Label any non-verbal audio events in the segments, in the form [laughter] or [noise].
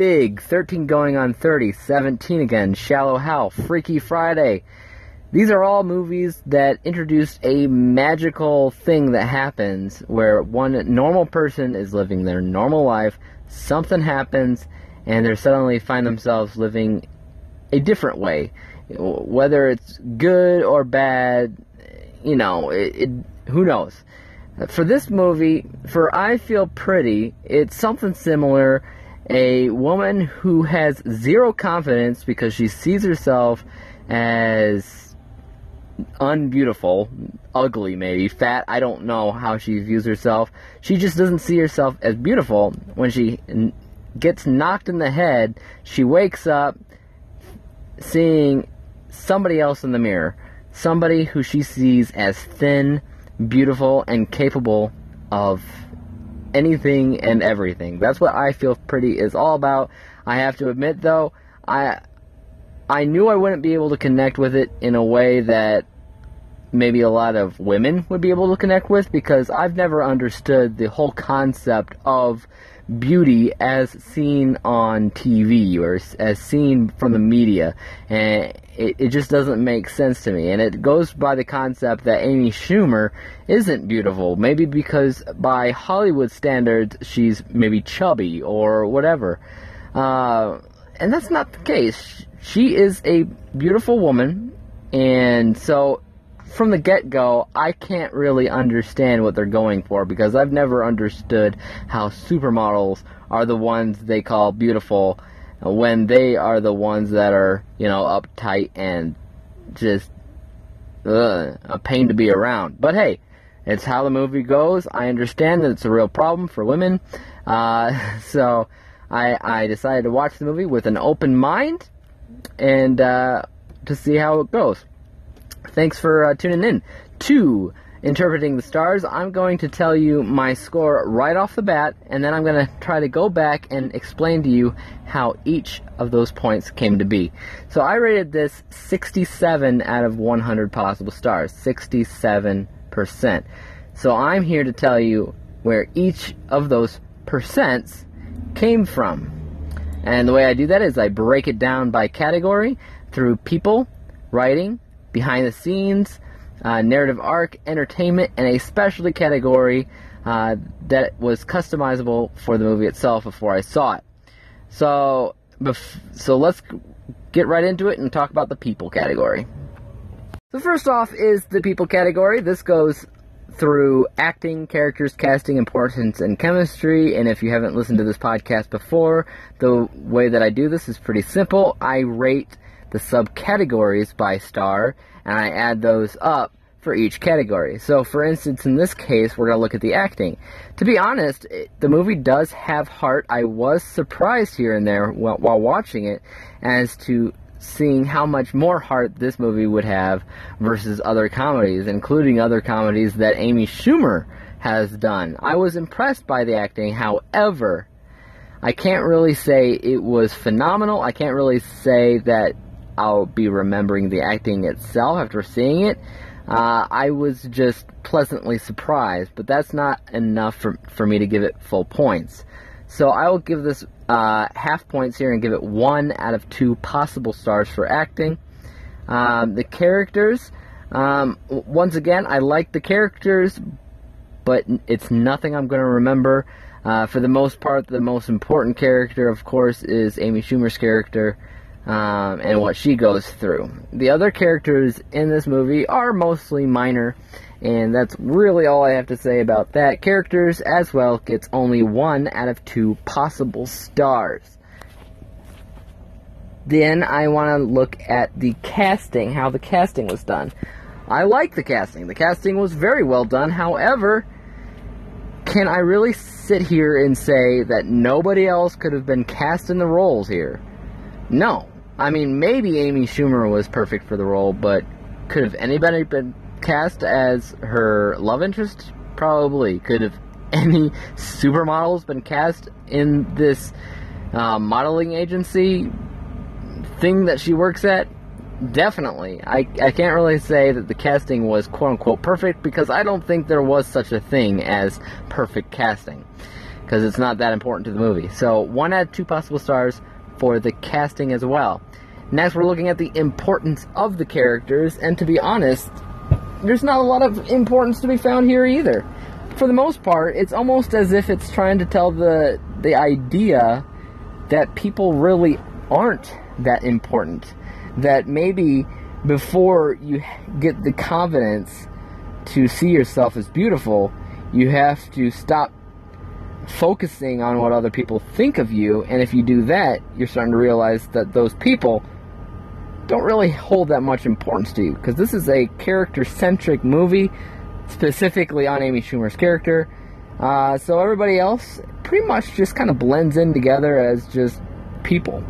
Big, 13 going on 30, 17 again, Shallow Hal, Freaky Friday. These are all movies that introduce a magical thing that happens where one normal person is living their normal life, something happens, and they suddenly find themselves living a different way. Whether it's good or bad, you know, it, it, who knows. For this movie, for I Feel Pretty, it's something similar. A woman who has zero confidence because she sees herself as unbeautiful, ugly maybe, fat, I don't know how she views herself. She just doesn't see herself as beautiful. When she gets knocked in the head, she wakes up seeing somebody else in the mirror. Somebody who she sees as thin, beautiful, and capable of anything and everything. That's what I feel pretty is all about. I have to admit though, I I knew I wouldn't be able to connect with it in a way that maybe a lot of women would be able to connect with because I've never understood the whole concept of beauty as seen on TV or as seen from the media. And it, it just doesn't make sense to me. And it goes by the concept that Amy Schumer isn't beautiful. Maybe because by Hollywood standards, she's maybe chubby or whatever. Uh, and that's not the case. She is a beautiful woman. And so from the get go, I can't really understand what they're going for because I've never understood how supermodels are the ones they call beautiful when they are the ones that are, you know, uptight and just ugh, a pain to be around. But hey, it's how the movie goes. I understand that it's a real problem for women. Uh, [laughs] so I, I decided to watch the movie with an open mind and uh, to see how it goes. Thanks for uh, tuning in to Interpreting the Stars. I'm going to tell you my score right off the bat, and then I'm going to try to go back and explain to you how each of those points came to be. So I rated this 67 out of 100 possible stars, 67%. So I'm here to tell you where each of those percents came from. And the way I do that is I break it down by category through people, writing, behind the scenes, uh, narrative arc, entertainment, and a specialty category uh, that was customizable for the movie itself before I saw it. So, so let's get right into it and talk about the people category. So first off is the people category. This goes through acting, characters, casting, importance, and chemistry. And if you haven't listened to this podcast before, the way that I do this is pretty simple. I rate the subcategories by star, and I add those up for each category. So, for instance, in this case, we're going to look at the acting. To be honest, it, the movie does have heart. I was surprised here and there while, while watching it as to seeing how much more heart this movie would have versus other comedies, including other comedies that Amy Schumer has done. I was impressed by the acting, however, I can't really say it was phenomenal. I can't really say that I'll be remembering the acting itself after seeing it. Uh, I was just pleasantly surprised, but that's not enough for, for me to give it full points. So I will give this uh, half points here and give it one out of two possible stars for acting. Um, the characters, um, once again, I like the characters, but it's nothing I'm going to remember. Uh, for the most part, the most important character, of course, is Amy Schumer's character um, and what she goes through. The other characters in this movie are mostly minor, and that's really all I have to say about that. Characters, as well, gets only one out of two possible stars. Then I want to look at the casting, how the casting was done. I like the casting. The casting was very well done. However, can I really sit here and say that nobody else could have been cast in the roles here? No. I mean, maybe Amy Schumer was perfect for the role, but could have anybody been cast as her love interest? Probably. Could have [laughs] any supermodels been cast in this uh, modeling agency thing that she works at? Definitely. I, I can't really say that the casting was quote unquote perfect because I don't think there was such a thing as perfect casting. because it's not that important to the movie. So one out of two possible stars for the casting as well. Next, we're looking at the importance of the characters, and to be honest, there's not a lot of importance to be found here either. For the most part, it's almost as if it's trying to tell the the idea that people really aren't that important. That maybe before you get the confidence to see yourself as beautiful, you have to stop focusing on what other people think of you. And if you do that, you're starting to realize that those people don't really hold that much importance to you. Because this is a character centric movie, specifically on Amy Schumer's character. Uh, so everybody else pretty much just kind of blends in together as just people.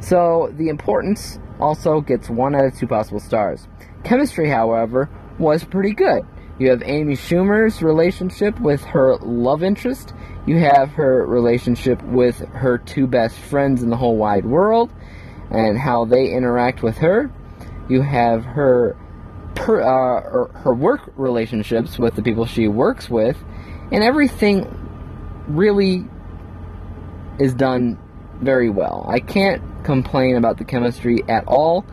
So the importance also gets one out of two possible stars. Chemistry, however, was pretty good. You have Amy Schumer's relationship with her love interest. You have her relationship with her two best friends in the whole wide world and how they interact with her. You have her per, uh, her work relationships with the people she works with, and everything really is done very well. I can't complain about the chemistry at all.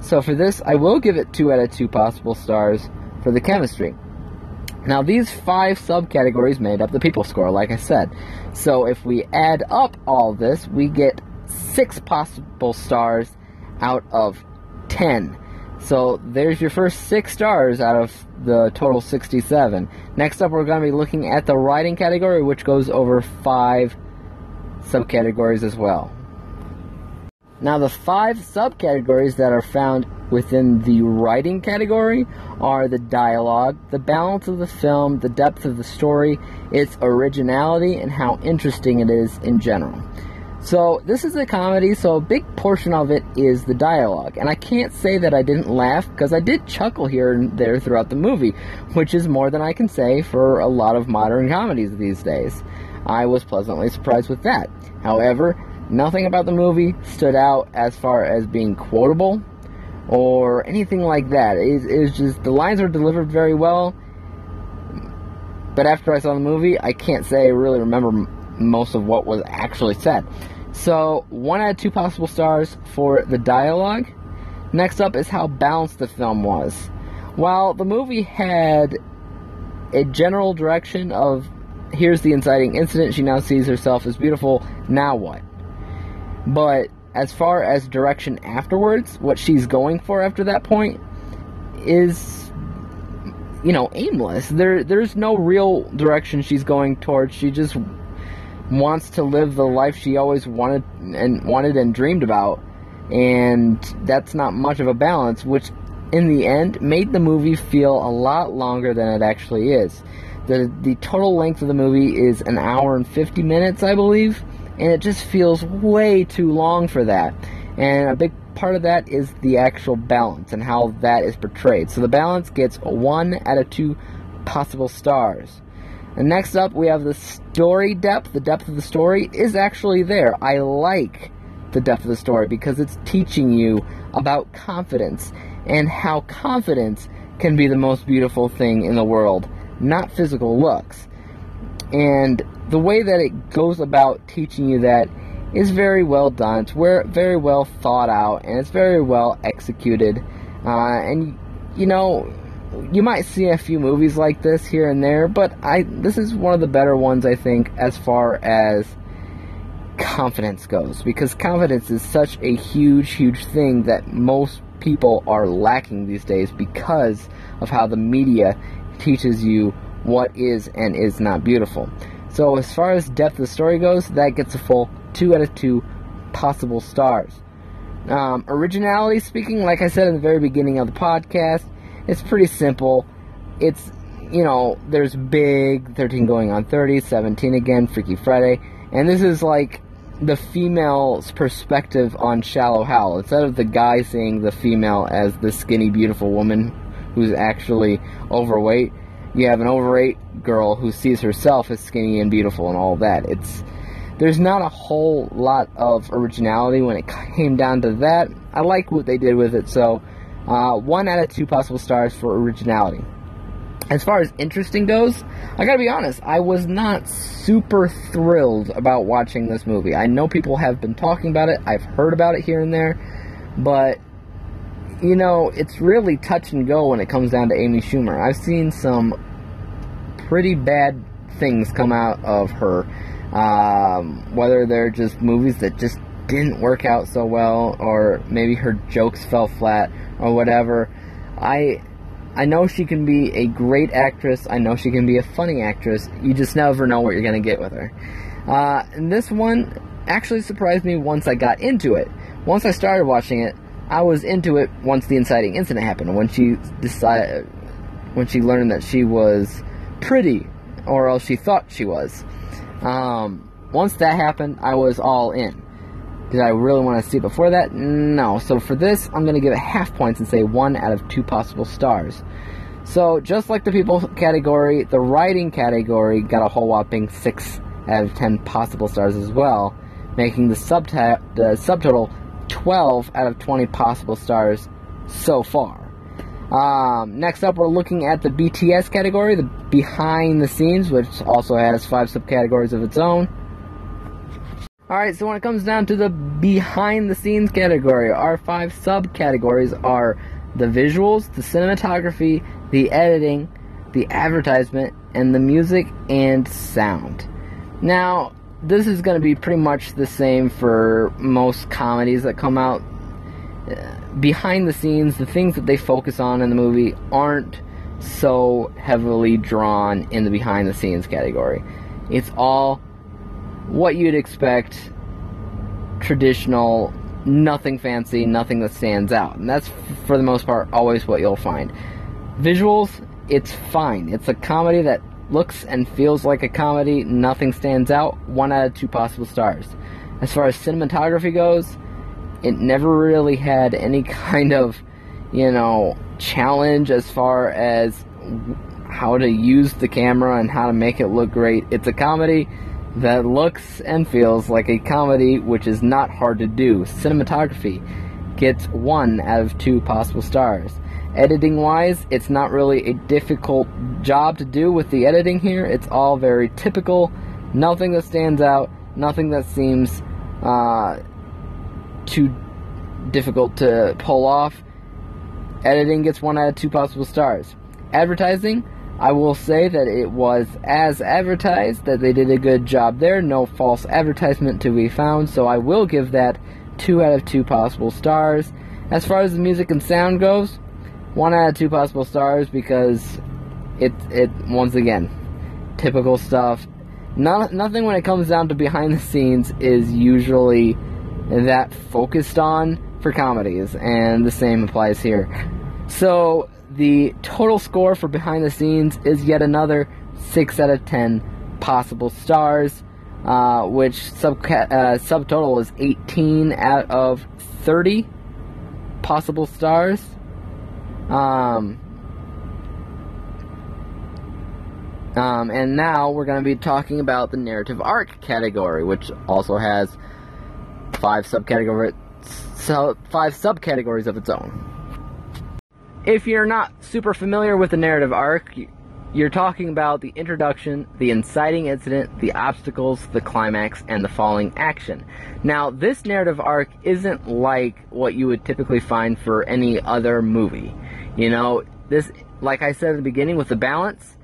So for this, I will give it 2 out of 2 possible stars for the chemistry. Now, these five subcategories made up the people score, like I said. So if we add up all this, we get 6 possible stars out of 10. So there's your first 6 stars out of the total 67. Next up, we're going to be looking at the writing category, which goes over 5 subcategories as well. Now, the five subcategories that are found within the writing category are the dialogue, the balance of the film, the depth of the story, its originality, and how interesting it is in general. So, this is a comedy, so a big portion of it is the dialogue. And I can't say that I didn't laugh because I did chuckle here and there throughout the movie, which is more than I can say for a lot of modern comedies these days. I was pleasantly surprised with that. However, Nothing about the movie stood out as far as being quotable or anything like that. It, was just the lines were delivered very well, but after I saw the movie, I can't say I really remember most of what was actually said. So, one out of two possible stars for the dialogue. Next up is how balanced the film was. While the movie had a general direction of here's the inciting incident, she now sees herself as beautiful, now what? But as far as direction afterwards, what she's going for after that point is you know, aimless. There there's no real direction she's going towards. She just wants to live the life she always wanted and wanted and dreamed about. And that's not much of a balance, which in the end made the movie feel a lot longer than it actually is. The the total length of the movie is an hour and 50 minutes, I believe and it just feels way too long for that. And a big part of that is the actual balance and how that is portrayed. So the balance gets one out of two possible stars. And next up, we have the story depth. The depth of the story is actually there. I like the depth of the story because it's teaching you about confidence and how confidence can be the most beautiful thing in the world, not physical looks. And the way that it goes about teaching you that is very well done. It's very well thought out, and it's very well executed. Uh, and you know, you might see a few movies like this here and there, but I this is one of the better ones I think as far as confidence goes because confidence is such a huge huge thing that most people are lacking these days because of how the media teaches you what is and is not beautiful. So as far as depth of the story goes, that gets a full two out of two possible stars. Um, originality speaking, like I said in the very beginning of the podcast, it's pretty simple. It's you know, there's big 13 going on 30, 17 again, Freaky Friday, and this is like the female's perspective on Shallow Hal. Instead of the guy seeing the female as the skinny, beautiful woman who's actually overweight, you have an overweight girl who sees herself as skinny and beautiful and all that. It's there's not a whole lot of originality when it came down to that. I like what they did with it, so uh, one out of two possible stars for originality. As far as interesting goes, I gotta be honest, I was not super thrilled about watching this movie. I know people have been talking about it, I've heard about it here and there, but you know, it's really touch and go when it comes down to Amy Schumer. I've seen some pretty bad things come out of her, um, whether they're just movies that just didn't work out so well, or maybe her jokes fell flat, or whatever. I I know she can be a great actress. I know she can be a funny actress. You just never know what you're going to get with her. Uh, and this one actually surprised me once I got into it. Once I started watching it, I was into it once the inciting incident happened. When she decided, when she learned that she was pretty, or else she thought she was. Um, once that happened, I was all in. Did I really want to see before that? No. So for this, I'm going to give it half points and say one out of two possible stars. So just like the people category, the writing category got a whole whopping six out of ten possible stars as well, making the, subta- the subtotal 12 out of 20 possible stars so far. Um, next up, we're looking at the BTS category, the behind the scenes, which also has five subcategories of its own. Alright, so when it comes down to the behind the scenes category, our five subcategories are the visuals, the cinematography, the editing, the advertisement, and the music and sound. Now, this is going to be pretty much the same for most comedies that come out. Uh, behind the scenes, the things that they focus on in the movie aren't so heavily drawn in the behind the scenes category. It's all what you'd expect traditional, nothing fancy, nothing that stands out. And that's, for the most part, always what you'll find. Visuals, it's fine. It's a comedy that looks and feels like a comedy, nothing stands out. One out of two possible stars. As far as cinematography goes, it never really had any [laughs] kind of, you know, challenge as far as how to use the camera and how to make it look great. It's a comedy that looks and feels like a comedy, which is not hard to do. Cinematography gets one out of two possible stars. Editing wise, it's not really a difficult job to do with the editing here. It's all very typical. Nothing that stands out, nothing that seems uh, too difficult to pull off. Editing gets one out of two possible stars. Advertising, I will say that it was as advertised, that they did a good job there. No false advertisement to be found, so I will give that 2 out of 2 possible stars. As far as the music and sound goes, 1 out of 2 possible stars because it, it once again, typical stuff. Not, nothing when it comes down to behind the scenes is usually that focused on for comedies, and the same applies here. So, the total score for behind the scenes is yet another 6 out of 10 possible stars, uh, which sub uh, subtotal is 18 out of 30 possible stars. Um, um, and now we're going to be talking about the narrative arc category, which also has five subcategories, so five subcategories of its own. If you're not super familiar with the narrative arc, you're talking about the introduction, the inciting incident, the obstacles, the climax, and the falling action. Now, this narrative arc isn't like what you would typically find for any other movie. You know, this, like I said in the beginning, with the balance,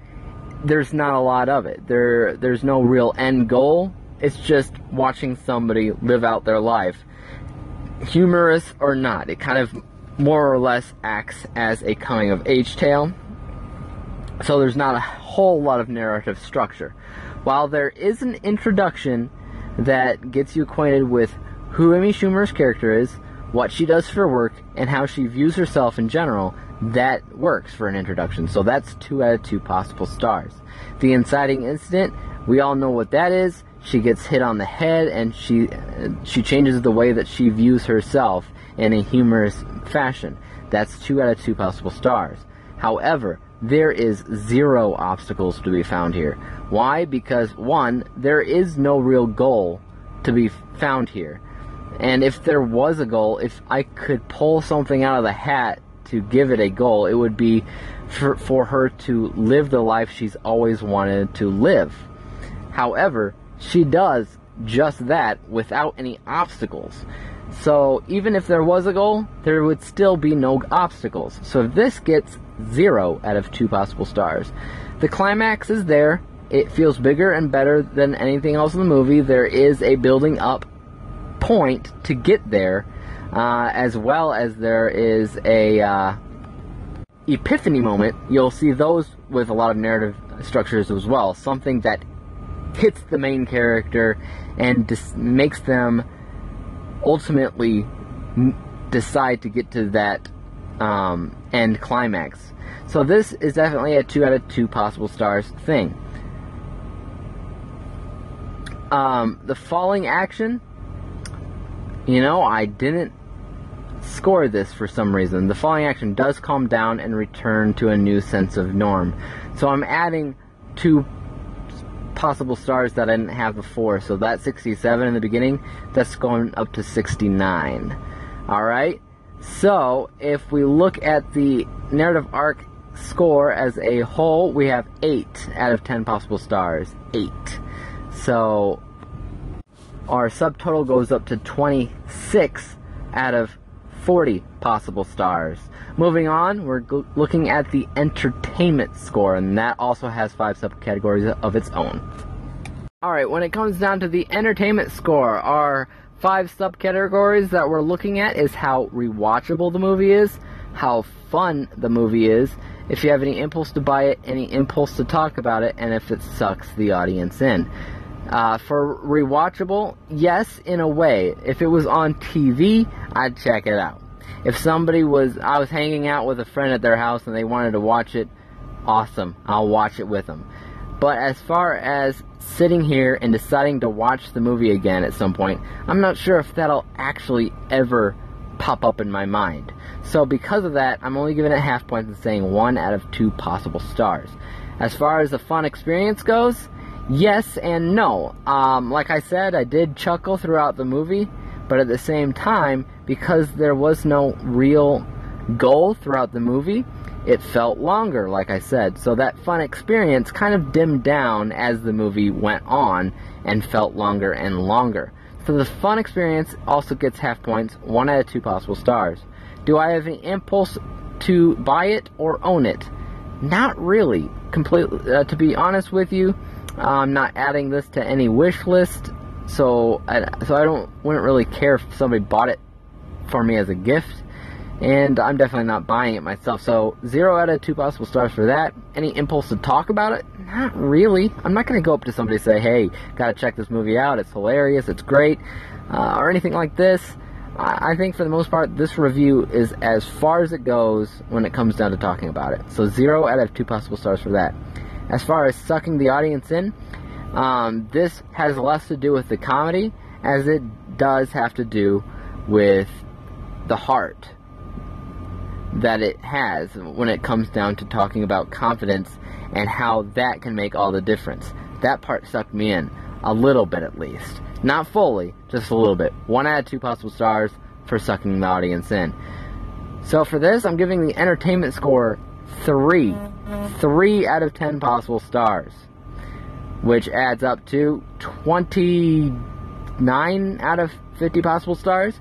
there's not a lot of it. There, there's no real end goal. It's just watching somebody live out their life. Humorous or not, it kind of more or less acts as a coming of age tale. So there's not a whole lot of narrative structure. While there is an introduction that gets you acquainted with who Amy Schumer's character is, what she does for work, and how she views herself in general, that works for an introduction. So that's two out of two possible stars. The inciting incident, we all know what that is. She gets hit on the head, and she uh, she changes the way that she views herself in a humorous fashion. That's two out of two possible stars. However, there is zero obstacles to be found here. Why? Because one, there is no real goal to be found here. And if there was a goal, if I could pull something out of the hat to give it a goal, it would be for, for her to live the life she's always wanted to live. However, she does just that without any obstacles. So even if there was a goal, there would still be no obstacles. So this gets zero out of two possible stars. The climax is there. It feels bigger and better than anything else in the movie. There is a building up point to get there, uh, as well as there is a uh, epiphany moment. You'll see those with a lot of narrative structures as well. Something that hits the main character and dis- makes them ultimately decide to get to that um, end climax. So this is definitely a two out of two possible stars thing. Um, the falling action, you know, I didn't score this for some reason. The falling action does calm down and return to a new sense of norm. So I'm adding two possible stars that I didn't have before. So that 67 in the beginning, that's going up to 69. Alright? So if we look at the narrative arc score as a whole, we have 8 out of 10 possible stars. 8. So our subtotal goes up to 26 out of 40 possible stars. Moving on, we're looking at the entertainment score, and that also has five subcategories of its own. Alright, when it comes down to the entertainment score, our five subcategories that we're looking at is how rewatchable the movie is, how fun the movie is, if you have any impulse to buy it, any impulse to talk about it, and if it sucks the audience in. Uh, for rewatchable, yes, in a way. If it was on TV, I'd check it out. If somebody was, I was hanging out with a friend at their house and they wanted to watch it, awesome. I'll watch it with them. But as far as sitting here and deciding to watch the movie again at some point, I'm not sure if that'll actually ever pop up in my mind. So because of that, I'm only giving it half points and saying one out of two possible stars. As far as the fun experience goes, yes and no. Um, like I said, I did chuckle throughout the movie, but at the same time, because there was no real goal throughout the movie, it felt longer, like I said. So that fun experience kind of dimmed down as the movie went on and felt longer and longer. So the fun experience also gets half points, one out of two possible stars. Do I have any impulse to buy it or own it? Not really. Completely. Uh, to be honest with you, I'm not adding this to any wish list, so I, so I don't wouldn't really care if somebody bought it for me as a gift, and I'm definitely not buying it myself. So zero out of two possible stars for that. Any impulse to talk about it? Not really. I'm not going to go up to somebody and say, "Hey, gotta check this movie out. It's hilarious. It's great," uh, or anything like this. I think for the most part, this review is as far as it goes when it comes down to talking about it. So zero out of two possible stars for that. As far as sucking the audience in, um, this has less to do with the comedy as it does have to do with the heart that it has when it comes down to talking about confidence and how that can make all the difference. That part sucked me in, a little bit at least. Not fully, just a little bit. One out of two possible stars for sucking the audience in. So for this, I'm giving the entertainment score three. Three out of ten possible stars. Which adds up to 29 out of 50 possible stars.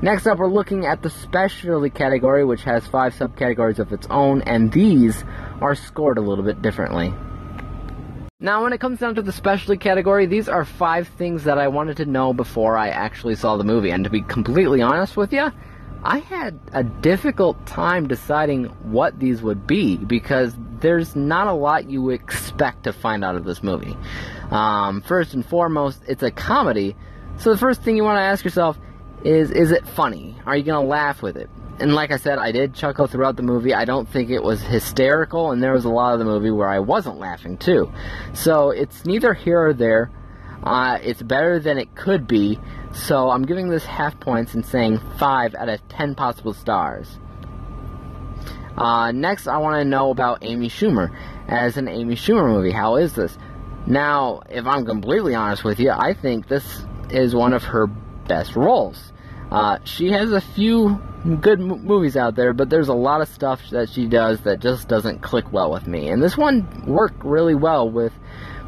Next up, we're looking at the specialty category, which has five subcategories of its own, and these are scored a little bit differently. Now, when it comes down to the specialty category, these are five things that I wanted to know before I actually saw the movie. And to be completely honest with you, I had a difficult time deciding what these would be because there's not a lot you expect to find out of this movie. Um, first and foremost, it's a comedy, so the first thing you want to ask yourself is is it funny? Are you going to laugh with it? And like I said, I did chuckle throughout the movie. I don't think it was hysterical, and there was a lot of the movie where I wasn't laughing too. So it's neither here or there. Uh, it's better than it could be, so I'm giving this half points and saying 5 out of 10 possible stars. Uh, next, I want to know about Amy Schumer as an Amy Schumer movie. How is this? Now, if I'm completely honest with you, I think this is one of her best roles. Uh, she has a few good movies out there, but there's a lot of stuff that she does that just doesn't click well with me. And this one worked really well with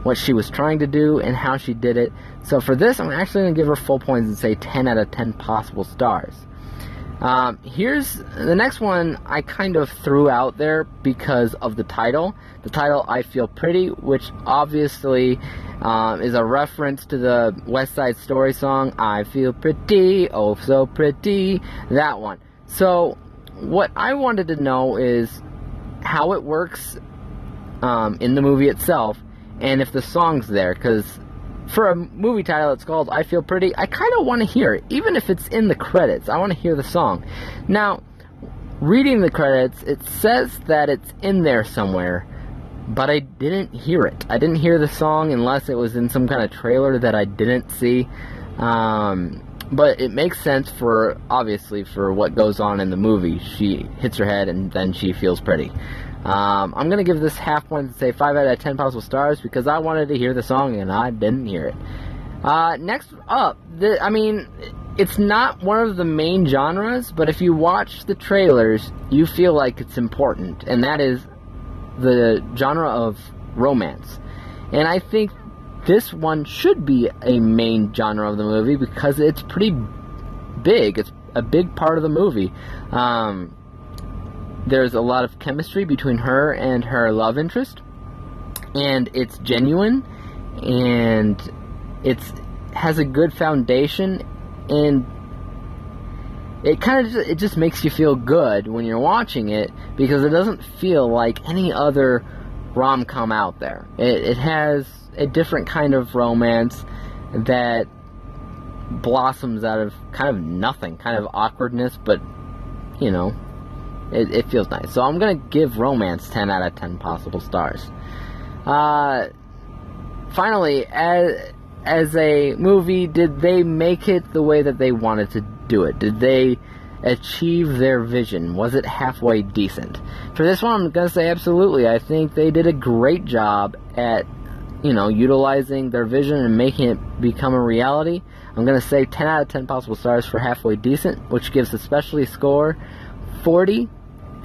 what she was trying to do and how she did it. So for this, I'm actually going to give her full points and say 10 out of 10 possible stars. Um, here's the next one I kind of threw out there because of the title. The title, I Feel Pretty, which obviously um, is a reference to the West Side Story song, I Feel Pretty, Oh So Pretty, that one. So, what I wanted to know is how it works um, in the movie itself and if the song's there, because for a movie title it's called I Feel Pretty, I kind of want to hear it, even if it's in the credits. I want to hear the song. Now, reading the credits, it says that it's in there somewhere, but I didn't hear it. I didn't hear the song unless it was in some kind of trailer that I didn't see. Um, but it makes sense for obviously for what goes on in the movie. She hits her head and then she feels pretty. Um, I'm gonna give this half point and say five out of ten possible stars because I wanted to hear the song and I didn't hear it. Uh, next up, the, I mean, it's not one of the main genres, but if you watch the trailers, you feel like it's important, and that is the genre of romance. And I think this one should be a main genre of the movie because it's pretty big. It's a big part of the movie. Um, there's a lot of chemistry between her and her love interest, and it's genuine, and it's has a good foundation, and it kind of it just makes you feel good when you're watching it because it doesn't feel like any other rom com out there. It, it has a different kind of romance that blossoms out of kind of nothing, kind of awkwardness, but you know, it, it feels nice. So I'm gonna give Romance 10 out of 10 possible stars. Uh, finally, as as a movie, did they make it the way that they wanted to do it? Did they achieve their vision? Was it halfway decent? For this one, I'm gonna say absolutely. I think they did a great job at you know, utilizing their vision and making it become a reality. I'm going to say 10 out of 10 possible stars for halfway decent, which gives a specialty score 40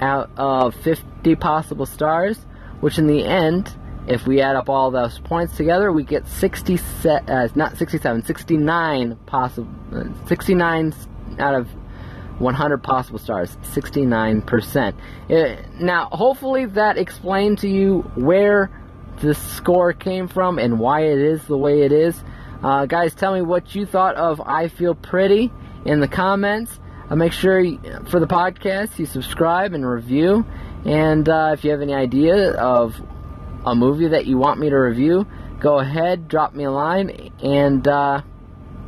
out of 50 possible stars, which in the end, if we add up all those points together, we get 60 uh, not 67, 69 possible, uh, 69 out of 100 possible stars, 69%. Uh, now, hopefully that explained to you where the score came from and why it is the way it is. Uh, guys, tell me what you thought of I Feel Pretty in the comments. Uh, make sure you, for the podcast you subscribe and review. And uh, if you have any idea of a movie that you want me to review, go ahead, drop me a line. And uh,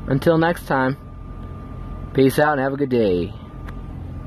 until next time, peace out and have a good day.